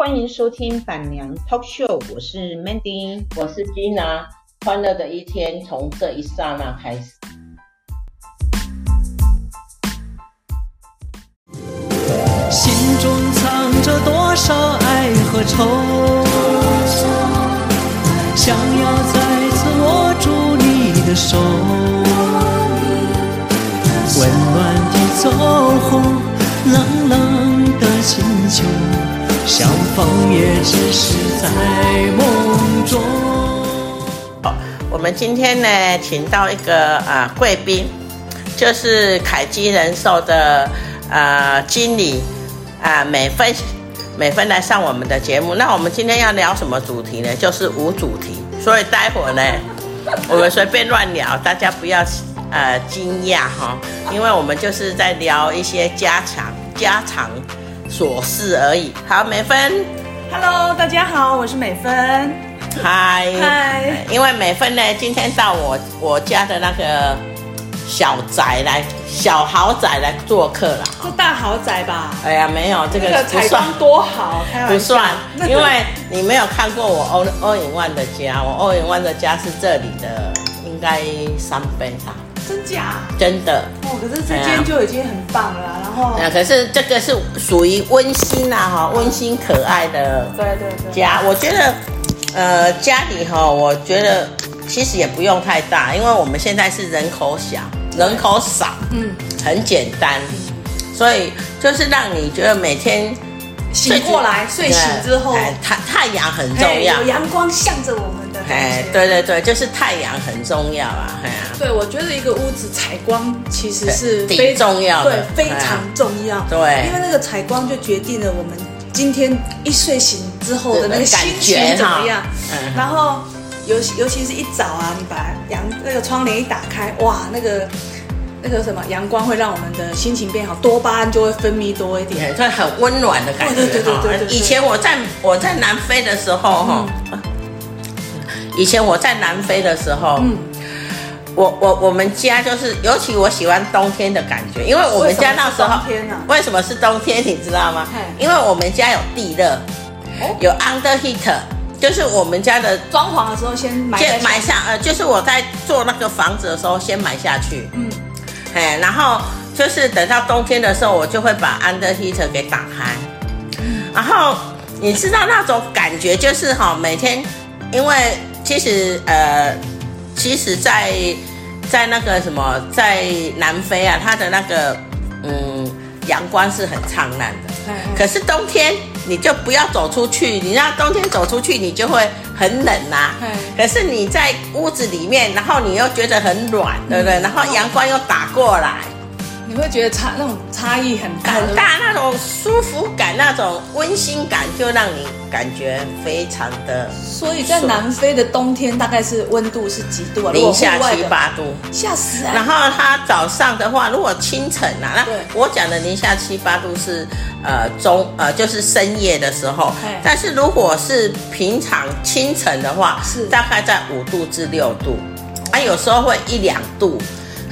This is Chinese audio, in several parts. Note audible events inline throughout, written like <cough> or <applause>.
欢迎收听板娘 Talk Show，我是 Mandy，我是 Gina，欢乐的一天从这一刹那开始。心中藏着多少爱和愁，想要再次握住你的手，温暖的走红，冷。相逢也只是在梦中。好我们今天呢，请到一个啊贵宾，就是凯基人寿的啊经理啊美芬，美芬来上我们的节目。那我们今天要聊什么主题呢？就是无主题，所以待会呢，<laughs> 我们随便乱聊，大家不要呃惊讶哈，因为我们就是在聊一些家常家常。琐事而已。好，美芬，Hello，大家好，我是美芬。嗨嗨，因为美芬呢，今天到我我家的那个小宅来，小豪宅来做客了。是大豪宅吧？哎呀，没有这个不算多好，不算，因为你没有看过我 All All in One 的家，我欧影万的家是这里的，应该三倍大。真假？真的。哦，可是这间就已经很棒了，然后，啊，可是这个是属于温馨呐，哈，温馨可爱的，对对对，家，我觉得，呃，家里哈，我觉得其实也不用太大，因为我们现在是人口小，人口少，嗯，很简单，所以就是让你觉得每天醒过来，睡醒之后，太太阳很重要，有阳光向着我们。哎，对对对，就是太阳很重要啊！哎呀，对，我觉得一个屋子采光其实是非常重要的，对，非常重要。对，因为那个采光就决定了我们今天一睡醒之后的那个心情怎么样。然后尤尤其是一早啊，你把阳那个窗帘一打开，哇，那个那个什么阳光会让我们的心情变好，多巴胺就会分泌多一点，会很温暖的感觉。对对对对对。以前我在我在南非的时候哈。以前我在南非的时候，嗯，我我我们家就是，尤其我喜欢冬天的感觉，因为我们家那时候，为什么是冬天呢？为什么是冬天？你知道吗？因为我们家有地热，有 under heater，就是我们家的装潢的时候先买先买下，呃，就是我在做那个房子的时候先买下去，嗯，哎，然后就是等到冬天的时候，我就会把 under heater 给打开，然后你知道那种感觉就是哈，每天因为。其实，呃，其实在，在在那个什么，在南非啊，它的那个，嗯，阳光是很灿烂的。可是冬天你就不要走出去，你让冬天走出去，你就会很冷呐、啊。可是你在屋子里面，然后你又觉得很暖，对不对？然后阳光又打过来。你会觉得差那种差异很大，很大那种舒服感，那种温馨感，就让你感觉非常的。所以在南非的冬天，大概是温度是几度啊？零下七八度，吓死啊！然后它早上的话，如果清晨啊，那我讲的零下七八度是呃中呃就是深夜的时候，但是如果是平常清晨的话，是大概在五度至六度，啊，有时候会一两度。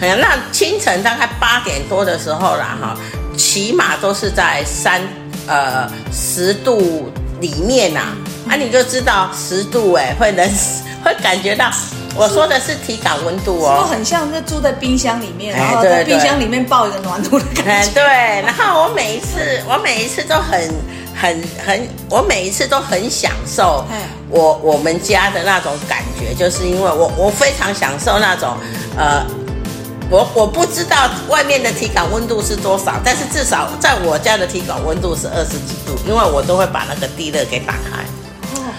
那清晨大概八点多的时候啦，哈，起码都是在三呃十度里面呐，啊，你就知道十度哎，会能，<laughs> 会感觉到。我说的是体感温度哦，很像是住在冰箱里面，然后在冰箱里面抱一个暖炉的感觉。对，然后我每一次，我每一次都很很很，我每一次都很享受我我们家的那种感觉，就是因为我我非常享受那种呃。我我不知道外面的体感温度是多少，但是至少在我家的体感温度是二十几度，因为我都会把那个地热给打开。哦，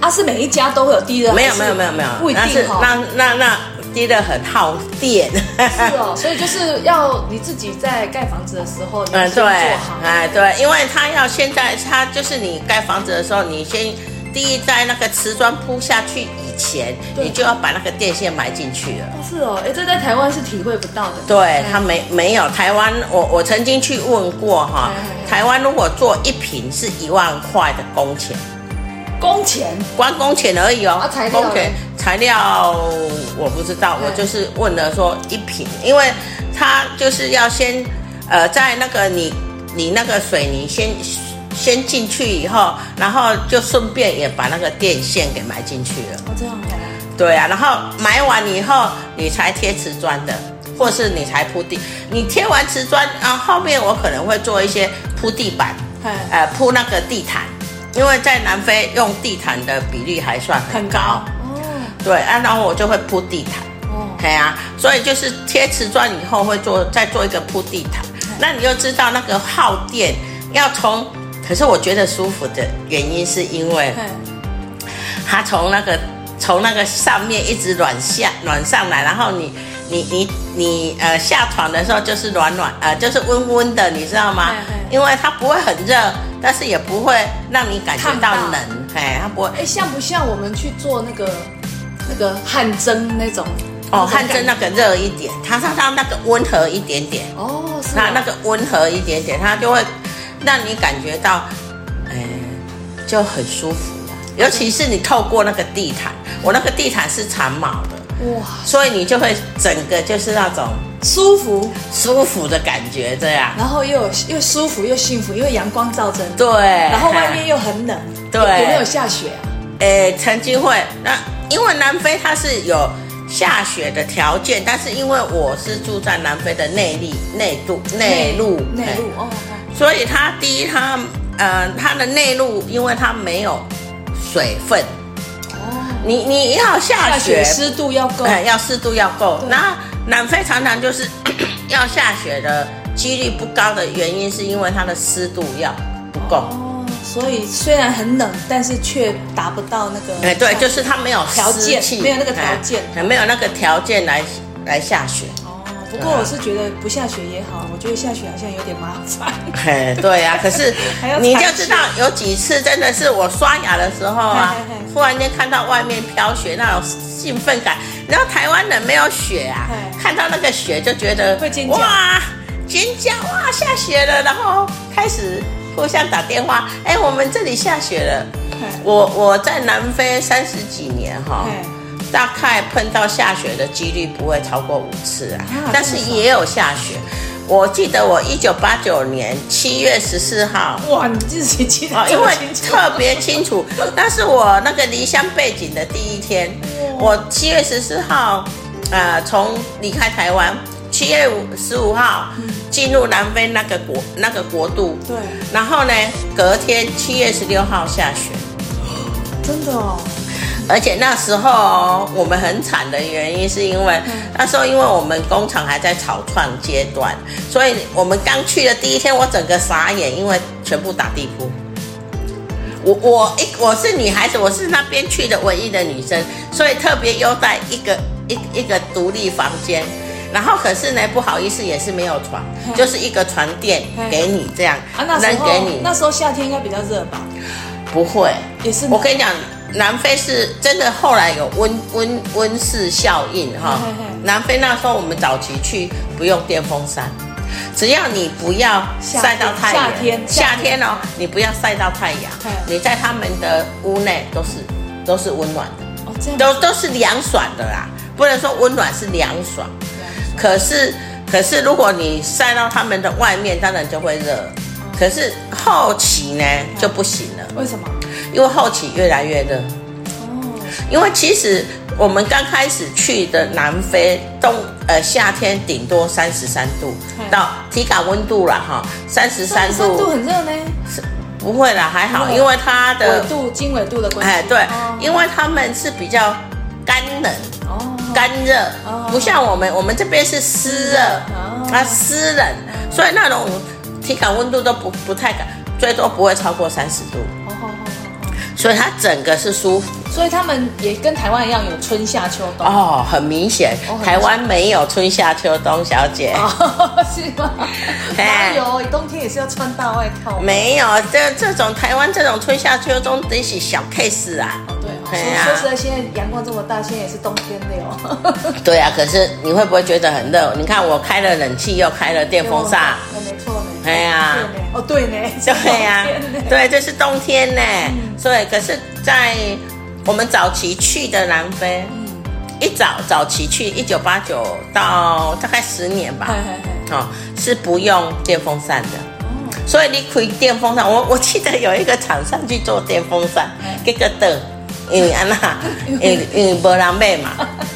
啊，是每一家都会有地热？没有没有没有没有，不一定哦。那那那地热很耗电。是哦，所以就是要你自己在盖房子的时候，嗯，对，哎对，因为他要现在他就是你盖房子的时候，你先第一在那个瓷砖铺下去。钱，你就要把那个电线埋进去了。是哦，哎，这在台湾是体会不到的。对，他没没有台湾，我我曾经去问过哈，台湾如果做一瓶是一万块的工钱，工钱，光工钱而已哦。啊，材料，材料我不知道，我就是问了说一瓶，因为他就是要先呃在那个你你那个水泥先先进去以后，然后就顺便也把那个电线给埋进去了。哦，这样哦。对啊，然后埋完以后，你才贴瓷砖的，或是你才铺地。你贴完瓷砖，啊后后面我可能会做一些铺地板，呃，铺那个地毯，因为在南非用地毯的比例还算很高。很高哦。对啊，然后我就会铺地毯。哦。对啊，所以就是贴瓷砖以后会做再做一个铺地毯。那你就知道那个耗电要从，可是我觉得舒服的原因是因为，它从那个从那个上面一直暖下暖上来，然后你你你你呃下床的时候就是暖暖呃就是温温的，你知道吗？因为它不会很热，但是也不会让你感觉到冷，哎，它不会。哎，像不像我们去做那个那个汗蒸那种？哦，汗蒸那个热一点，它它它那个温和一点点。哦，是它那个温和一点点，它就会让你感觉到，哎，就很舒服了。尤其是你透过那个地毯，我那个地毯是长毛的，哇，所以你就会整个就是那种舒服舒服的感觉，这样。然后又又舒服又幸福，因为阳光照着。对。然后外面又很冷。对。有没有下雪啊？哎，曾经会。那因为南非它是有。下雪的条件，但是因为我是住在南非的内陆、内陆、内陆、内陆哦，所以它第一，它呃，它的内陆，因为它没有水分哦，你你要下雪，湿度要够，要湿度要够。那南非常常就是 <coughs> 要下雪的几率不高的原因，是因为它的湿度要不够。哦所以虽然很冷，但是却达不到那个。哎，对，就是它没有条件，没有那个条件，没有那个条件来来下雪。哦，不过我是觉得不下雪也好，我觉得下雪好像有点麻烦。嘿，对呀，<laughs> 可是你就知道有几次真的是我刷牙的时候啊，忽然间看到外面飘雪，那种兴奋感。然后台湾人没有雪啊，看到那个雪就觉得会尖叫，哇，尖叫哇，下雪了，然后开始。互相打电话，哎，我们这里下雪了。我我在南非三十几年哈，大概碰到下雪的几率不会超过五次啊，但是也有下雪。我记得我一九八九年七月十四号，哇，你自己记得，因为特别清楚。<laughs> 那是我那个离乡背景的第一天，我七月十四号，呃，从离开台湾。七月五十五号进入南非那个国那个国度，对，然后呢，隔天七月十六号下雪，真的哦，而且那时候我们很惨的原因是因为那时候因为我们工厂还在草创阶段，所以我们刚去的第一天我整个傻眼，因为全部打地铺。我我一我是女孩子，我是那边去的唯一的女生，所以特别优待一个一一个独立房间。然后可是呢，不好意思，也是没有床，就是一个床垫给你这样，啊，那能给你。那时候夏天应该比较热吧？不会，也是。我跟你讲，南非是真的，后来有温温温室效应哈。南非那时候我们早期去不用电风扇，只要你不要晒到太阳。夏天夏天哦，你不要晒到太阳，你在他们的屋内都是都是温暖的，哦，这都都是凉爽的啦，不能说温暖是凉爽。可是，可是，如果你晒到他们的外面，当然就会热。可是后期呢就不行了。为什么？因为后期越来越热。哦。因为其实我们刚开始去的南非冬呃夏天顶多三十三度，到体感温度了哈，三十三度。度很热呢？是不会啦，还好，因为它的纬度经纬度的关系。哎，对，因为他们是比较干冷。干热，不像我们，我们这边是湿热，它湿冷，所以那种体感温度都不不太敢，最多不会超过三十度。所以它整个是舒服。所以他们也跟台湾一样有春夏秋冬。哦，很明显，台湾没有春夏秋冬，小姐。哦 <laughs> 是吗？哪有？冬天也是要穿大外套。没有，这这种台湾这种春夏秋冬得是小 case 啊。说说实在，现在阳光这么大，现在也是冬天的哦。<laughs> 对啊，可是你会不会觉得很热？你看我开了冷气，又开了电风扇。没错呢。哎呀。哦，对呢。对呀。对，这是冬天呢。所以，可是，在我们早期去的南非，一早早期去，一九八九到大概十年吧。哦，是不用电风扇的。所以你可以电风扇，我我记得有一个厂商去做电风扇，这个的，因为安娜，因为因为没人买嘛，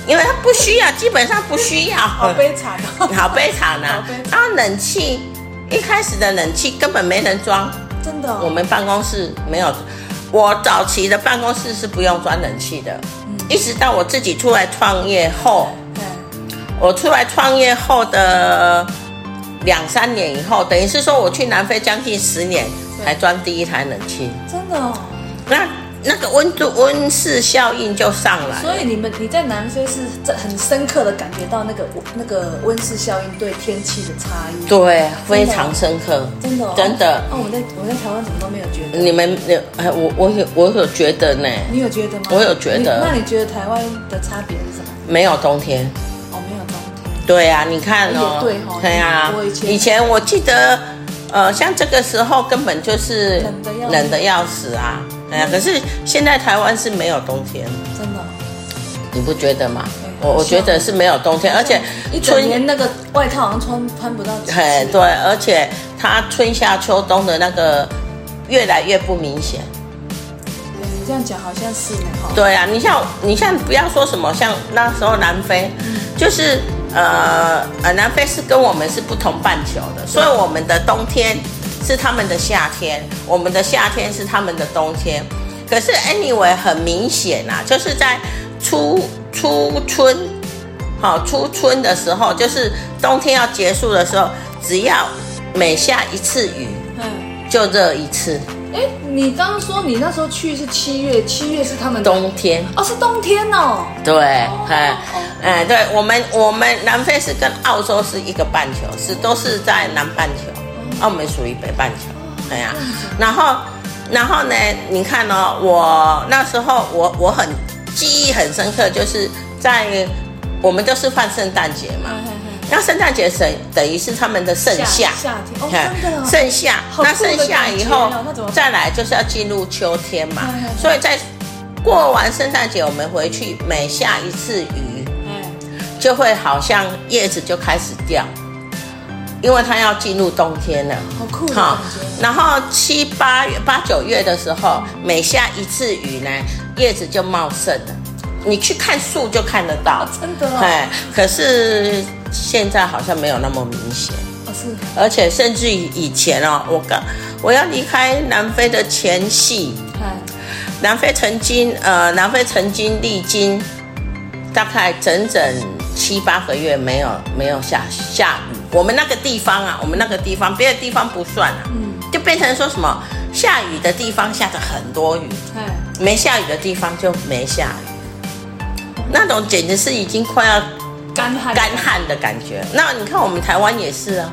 因为他不需要，基本上不需要。好悲惨哦，好悲惨啊！然后冷气一开始的冷气根本没人装，真的。我们办公室没有，我早期的办公室是不用装冷气的，一直到我自己出来创业后，我出来创业后的。两三年以后，等于是说我去南非将近十年才装第一台冷气，真的哦。那那个温度温室效应就上来。所以你们你在南非是很深刻的感觉到那个那个温室效应对天气的差异。对，非常深刻，真的哦，真的。哦，我在我在台湾怎么都没有觉得。你们有哎，我我有我有觉得呢。你有觉得吗？我有觉得。那你觉得台湾的差别是什么？没有冬天。对呀、啊，你看哦，对哦，对呀、啊，以前我记得，呃，像这个时候根本就是冷的要死啊，哎呀，可是现在台湾是没有冬天，真的，你不觉得吗？我我觉得是没有冬天，而且一整年那个外套好像穿穿不到。哎，对，而且它春夏秋冬的那个越来越不明显。你这样讲好像是呢，对啊，你像你像不要说什么，像那时候南非，就是。呃呃，南非是跟我们是不同半球的，所以我们的冬天是他们的夏天，我们的夏天是他们的冬天。可是 anyway 很明显啊，就是在初初春，好初春的时候，就是冬天要结束的时候，只要每下一次雨，嗯，就热一次。哎，你刚刚说你那时候去是七月，七月是他们冬天哦，是冬天哦。对，哎、哦，哎，对我们我们南非是跟澳洲是一个半球，是都是在南半球，澳门属于北半球。对呀、啊，然后然后呢，你看哦，我那时候我我很记忆很深刻，就是在我们都是放圣诞节嘛。那圣诞节等等于是他们的盛夏，夏天。哦，真的盛夏。那盛夏以后再来就是要进入秋天嘛，所以在过完圣诞节，我们回去每下一次雨，就会好像叶子就开始掉，因为它要进入冬天了。好酷好，然后七八月、八九月的时候，每下一次雨呢，叶子就茂盛了。你去看树就看得到，真的。哎，可是。现在好像没有那么明显，是，而且甚至于以前哦，我刚我要离开南非的前夕，南非曾经呃，南非曾经历经大概整整七八个月没有没有下下雨。我们那个地方啊，我们那个地方别的地方不算啊，嗯，就变成说什么下雨的地方下着很多雨，没下雨的地方就没下雨，那种简直是已经快要。干旱干旱的感觉，那你看我们台湾也是啊，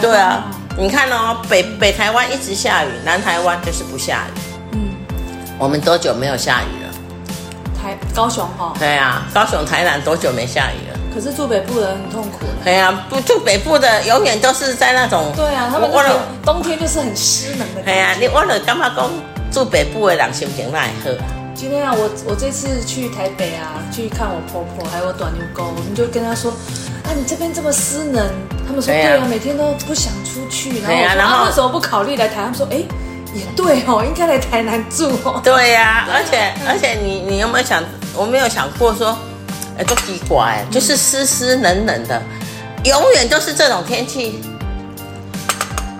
对啊，你看哦，北北台湾一直下雨，南台湾就是不下雨。嗯，我们多久没有下雨了？台高雄哈、哦？对啊，高雄、台南多久没下雨了？可是住北部的人很痛苦。对啊，不住北部的永远都是在那种。对啊，他们忘了冬天就是很湿冷的。对啊，你忘了干嘛讲住北部的人心情那好啊？今天啊，我我这次去台北啊，去看我婆婆还有我短牛沟，我们就跟他说，啊，你这边这么湿冷，他们说对啊，每天都不想出去，然后然后为什么不考虑来台？他们说，哎，也对哦，应该来台南住哦。对呀，啊，而且而且你你有没有想，我没有想过说，哎，都奇怪，就是湿湿冷冷的，永远都是这种天气，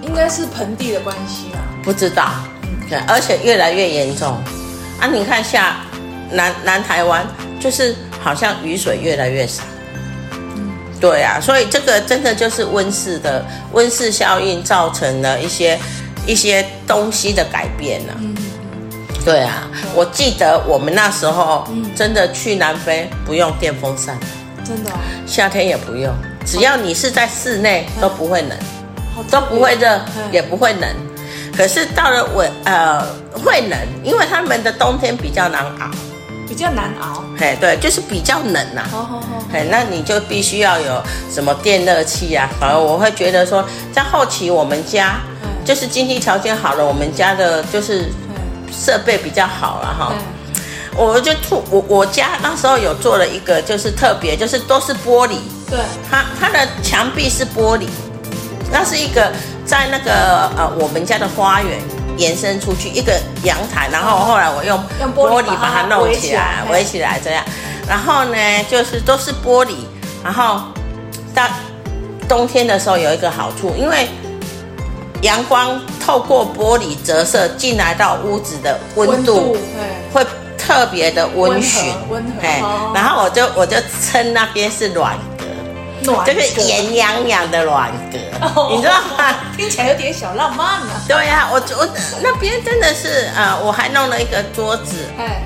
应该是盆地的关系啦，不知道，对，而且越来越严重。啊，你看下南南台湾，就是好像雨水越来越少。嗯，对啊，所以这个真的就是温室的温室效应造成了一些一些东西的改变了。嗯，对啊，我记得我们那时候真的去南非不用电风扇，真的，夏天也不用，只要你是在室内都不会冷，都不会热，也不会冷。可是到了我呃会冷，因为他们的冬天比较难熬，比较难熬。嘿，对，就是比较冷呐、啊。好好好。嘿，那你就必须要有什么电热器啊。反而我会觉得说，在后期我们家就是经济条件好了，我们家的就是设备比较好了哈。我就突我我家那时候有做了一个，就是特别，就是都是玻璃。对。它它的墙壁是玻璃。那是一个在那个呃我们家的花园延伸出去一个阳台，然后后来我用玻璃把它弄起来，围起来这样。然后呢，就是都是玻璃，然后到冬天的时候有一个好处，因为阳光透过玻璃折射进来到屋子的温度会特别的温煦，温和。然后我就我就称那边是暖阁。就是炎洋洋的暖阁，<laughs> 你知道吗？听起来有点小浪漫啊。对呀、啊，我我那边真的是呃，我还弄了一个桌子，哎，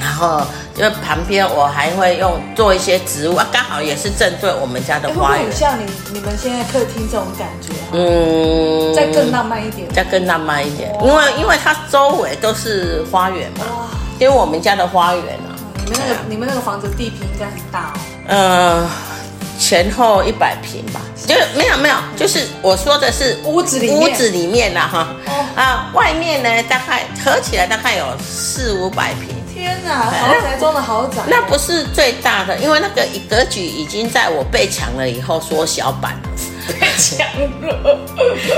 然后因为旁边我还会用做一些植物啊，刚好也是正对我们家的花园。很像你你们现在客厅这种感觉，嗯，再更浪漫一点，再更浪漫一点，因为因为它周围都是花园嘛，因为我们家的花园啊，你们那个你们那个房子地坪应该很大哦，嗯。前后一百平吧，就是没有没有，就是我说的是屋子里面屋子里面。的哈，啊，外面呢大概合起来大概有四五百坪。天哪，豪宅中的豪宅。那不是最大的，因为那个格局已经在我被抢了以后缩小版了。被抢了，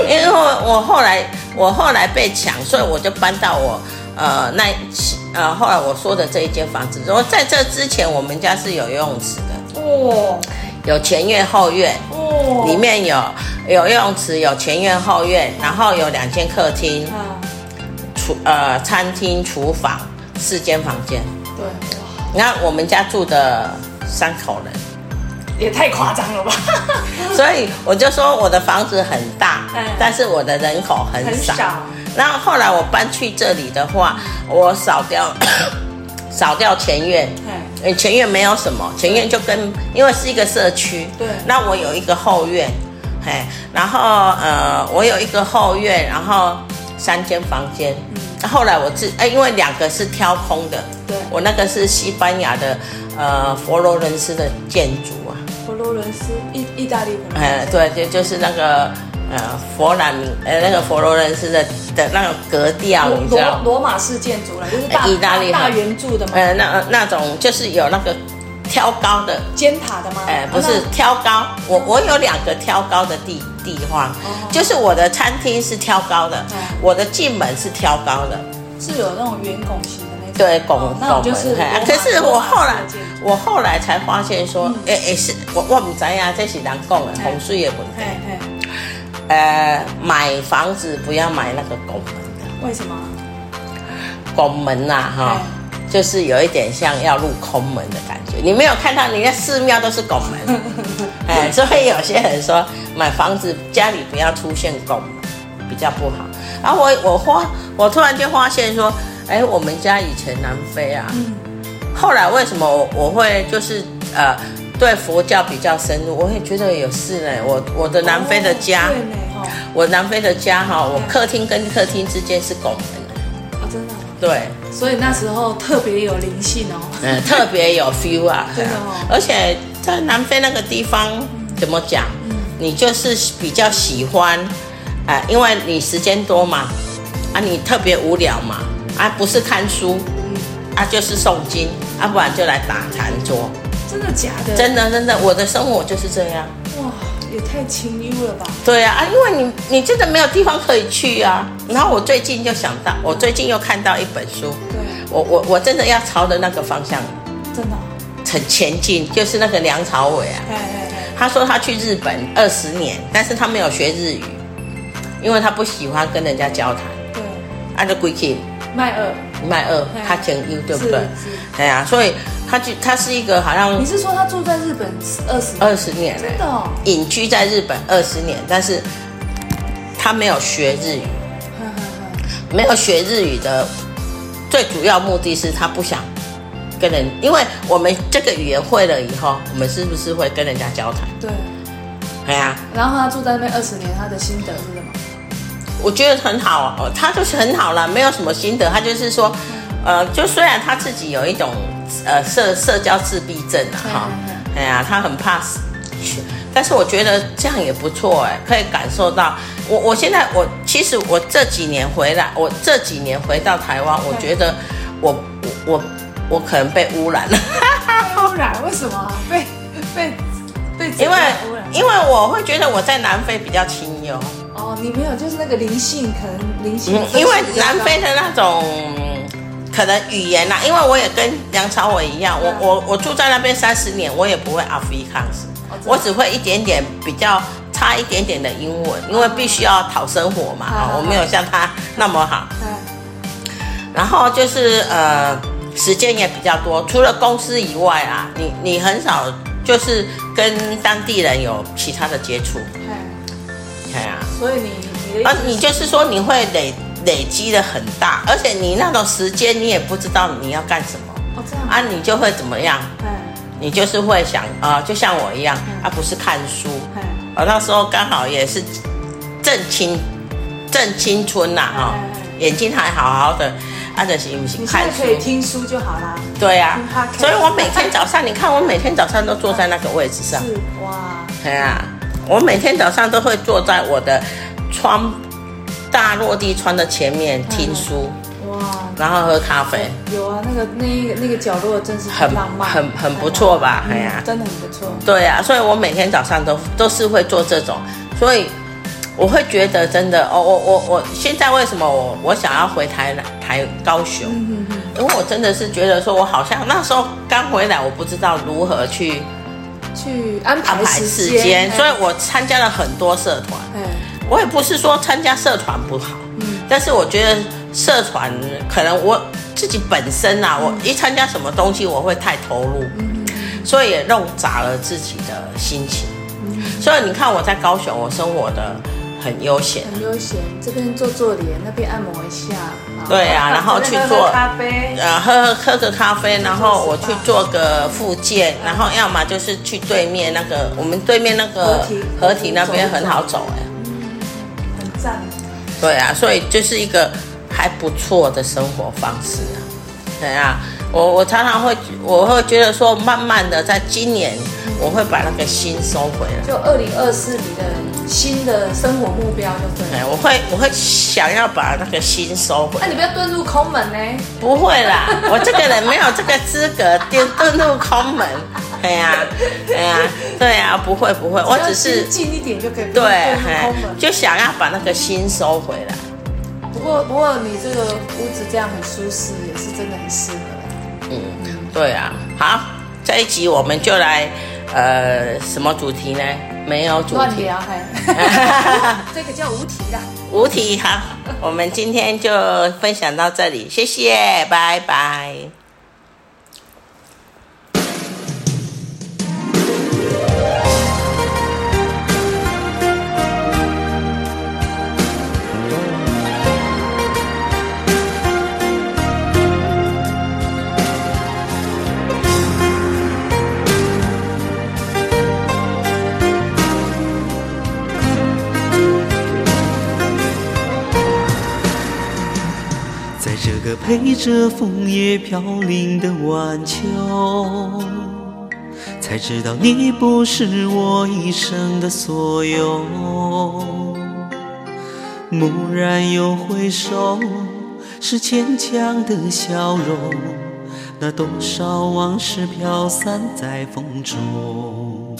因为我后来我后来被抢，所以我就搬到我呃那呃后来我说的这一间房子。如果在这之前，我们家是有游泳池的。哦。有前院后院，哦，里面有有游泳池，有前院后院，然后有两间客厅，厨呃餐厅、厨房四间房间。对，你看我们家住的三口人，也太夸张了吧？<laughs> 所以我就说我的房子很大，但是我的人口很少。然后后来我搬去这里的话，我扫掉。<coughs> 扫掉前院，对，前院没有什么，前院就跟因为是一个社区，对，那我有一个后院，嘿，然后呃，我有一个后院，然后三间房间，嗯，后来我自哎，因为两个是挑空的，对，我那个是西班牙的呃佛罗伦斯的建筑啊，佛罗伦斯意意大利的，哎，对，就就是那个。呃，佛兰呃，那个佛罗伦斯的的那种格调，你知道？罗马式建筑了，就是大意大利大圆柱的嘛？呃，那那种就是有那个挑高的尖塔的吗？哎，不是挑高，我我有两个挑高的地地方，就是我的餐厅是挑高的，我的进门是挑高的，是有那种圆拱形的那种。对，拱拱门。可是我后来我后来才发现说，哎哎，是我我不知呀，这是人讲的风水的问题。呃，买房子不要买那个拱门的。为什么？拱门呐、啊，哈、哦，就是有一点像要入空门的感觉。你没有看到，你那寺庙都是拱门，<laughs> 哎，所以有些人说买房子家里不要出现拱门，比较不好。然后我我发，我突然就发现说，哎，我们家以前南非啊，嗯、后来为什么我我会就是呃。对佛教比较深入，我也觉得有事呢。我我的南非的家，哦、我南非的家哈，我客厅跟客厅之间是拱门。对，所以那时候特别有灵性哦。嗯，特别有 feel 啊。<laughs> 真的哦。而且在南非那个地方，嗯、怎么讲？嗯、你就是比较喜欢，啊、呃，因为你时间多嘛，啊，你特别无聊嘛，啊，不是看书，嗯、啊，就是诵经，啊，不然就来打禅桌。真的假的？真的真的，我的生活就是这样。哇，也太清幽了吧？对啊，啊，因为你你真的没有地方可以去啊。然后我最近就想到，我最近又看到一本书，对，我我我真的要朝着那个方向，真的很前进，就是那个梁朝伟啊。对对对。他说他去日本二十年，但是他没有学日语，因为他不喜欢跟人家交谈。对。按照规矩。卖二。卖二，他前优对不对？是。对啊，所以。他就他是一个好像你是说他住在日本二十二十年，真的哦，隐居在日本二十年，但是他没有学日语，<laughs> 没有学日语的最主要目的是他不想跟人，因为我们这个语言会了以后，我们是不是会跟人家交谈？对，对啊。然后他住在那边二十年，他的心得是什么？我觉得很好哦，他就是很好了，没有什么心得，他就是说，呃，就虽然他自己有一种。呃，社社交自闭症啊，哈，哎呀，他很怕死，但是我觉得这样也不错哎，可以感受到我我现在我其实我这几年回来，我这几年回到台湾，我觉得我我我我可能被污染了，<laughs> 污染？为什么？被被被因为因为我会觉得我在南非比较清幽。哦，你没有，就是那个灵性，可能灵性。因为南非的那种可能语言呐、啊，因为我也跟梁朝伟一样，我我我住在那边三十年，我也不会 Afrikaans，我只会一点点比较差一点点的英文，因为必须要讨生活嘛，啊，我没有像他那么好。然后就是呃，时间也比较多，除了公司以外啊，你你很少就是跟当地人有其他的接触。对对啊，所以你你的啊，你就是说你会累累积的很大，而且你那种时间你也不知道你要干什么。哦，这样。啊，你就会怎么样？你就是会想啊，就像我一样，啊，不是看书，啊，那时候刚好也是正青正青春呐，哈，眼睛还好好的，啊，就是不行看书，可以听书就好啦。对呀，所以我每天早上，你看我每天早上都坐在那个位置上，是哇，对啊。我每天早上都会坐在我的窗大落地窗的前面听书，哇，然后喝咖啡。有啊，那个那个那个角落真是很浪漫，很很很不错吧？哎呀，真的很不错。对啊，所以我每天早上都都是会做这种，所以我会觉得真的哦，我我我现在为什么我我想要回台台高雄？因为我真的是觉得说，我好像那时候刚回来，我不知道如何去。去安排时间，所以我参加了很多社团。我也不是说参加社团不好，嗯，但是我觉得社团可能我自己本身啊，我一参加什么东西，我会太投入，嗯，所以也弄砸了自己的心情。所以你看我在高雄，我生活的。很悠闲，很悠闲。这边做做脸，那边按摩一下。对啊，然后去做咖啡，呃，喝喝个咖啡，然后我去做个复健，然后要么就是去对面那个，我们对面那个合体那边很好走哎，很赞。对啊，所以就是一个还不错的生活方式啊。对啊，我我常常会我会觉得说，慢慢的在今年我会把那个心收回来。就二零二四年的。新的生活目标就对了。我会我会想要把那个心收回来。那、啊、你不要遁入空门呢？不会啦，<laughs> 我这个人没有这个资格遁遁入空门。对呀、啊，对呀、啊，对呀、啊，不会不会，我只是近一点就可以。对，就想要把那个心收回来。不过不过你这个屋子这样很舒适，也是真的很适合。嗯，对啊。好，这一集我们就来呃什么主题呢？没有主题，乱聊 <laughs> 这个叫无题的。无题，好，我们今天就分享到这里，谢谢，拜拜。陪着枫叶飘零的晚秋，才知道你不是我一生的所有。蓦然又回首，是牵强的笑容。那多少往事飘散在风中，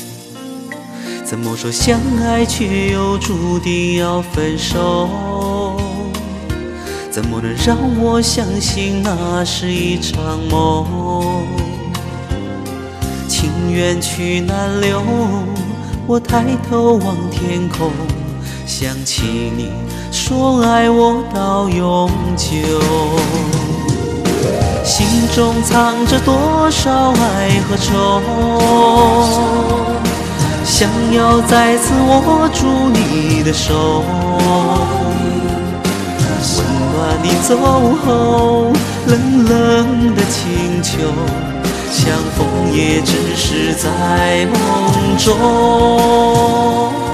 怎么说相爱却又注定要分手？怎么能让我相信那是一场梦？情缘去难留，我抬头望天空，想起你说爱我到永久，心中藏着多少爱和愁，想要再次握住你的手。你走后，冷冷的清秋，相逢也，只是在梦中。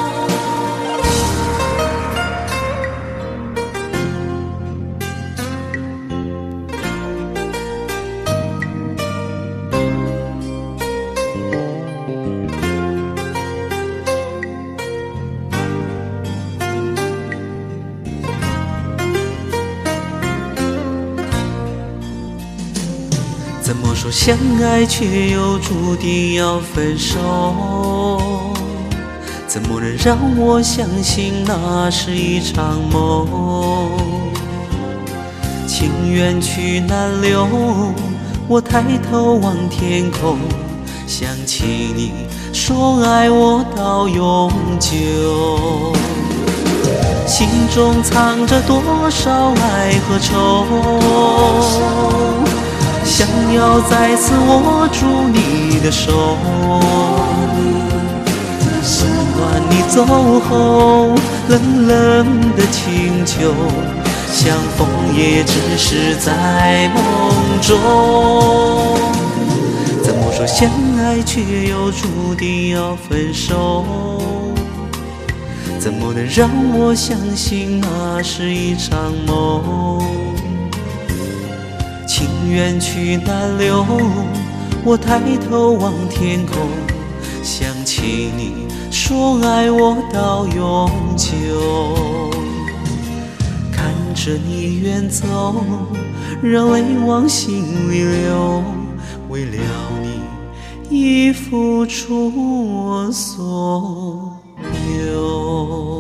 相爱却又注定要分手，怎么能让我相信那是一场梦？情缘去难留，我抬头望天空，想起你说爱我到永久，心中藏着多少爱和愁，想要再次握住你的手。你走后，冷冷的清秋，相逢也只是在梦中。怎么说相爱却又注定要分手？怎么能让我相信那是一场梦？远去难留，我抬头望天空，想起你。说爱我到永久，看着你远走，让泪往心里流。为了你，已付出我所有。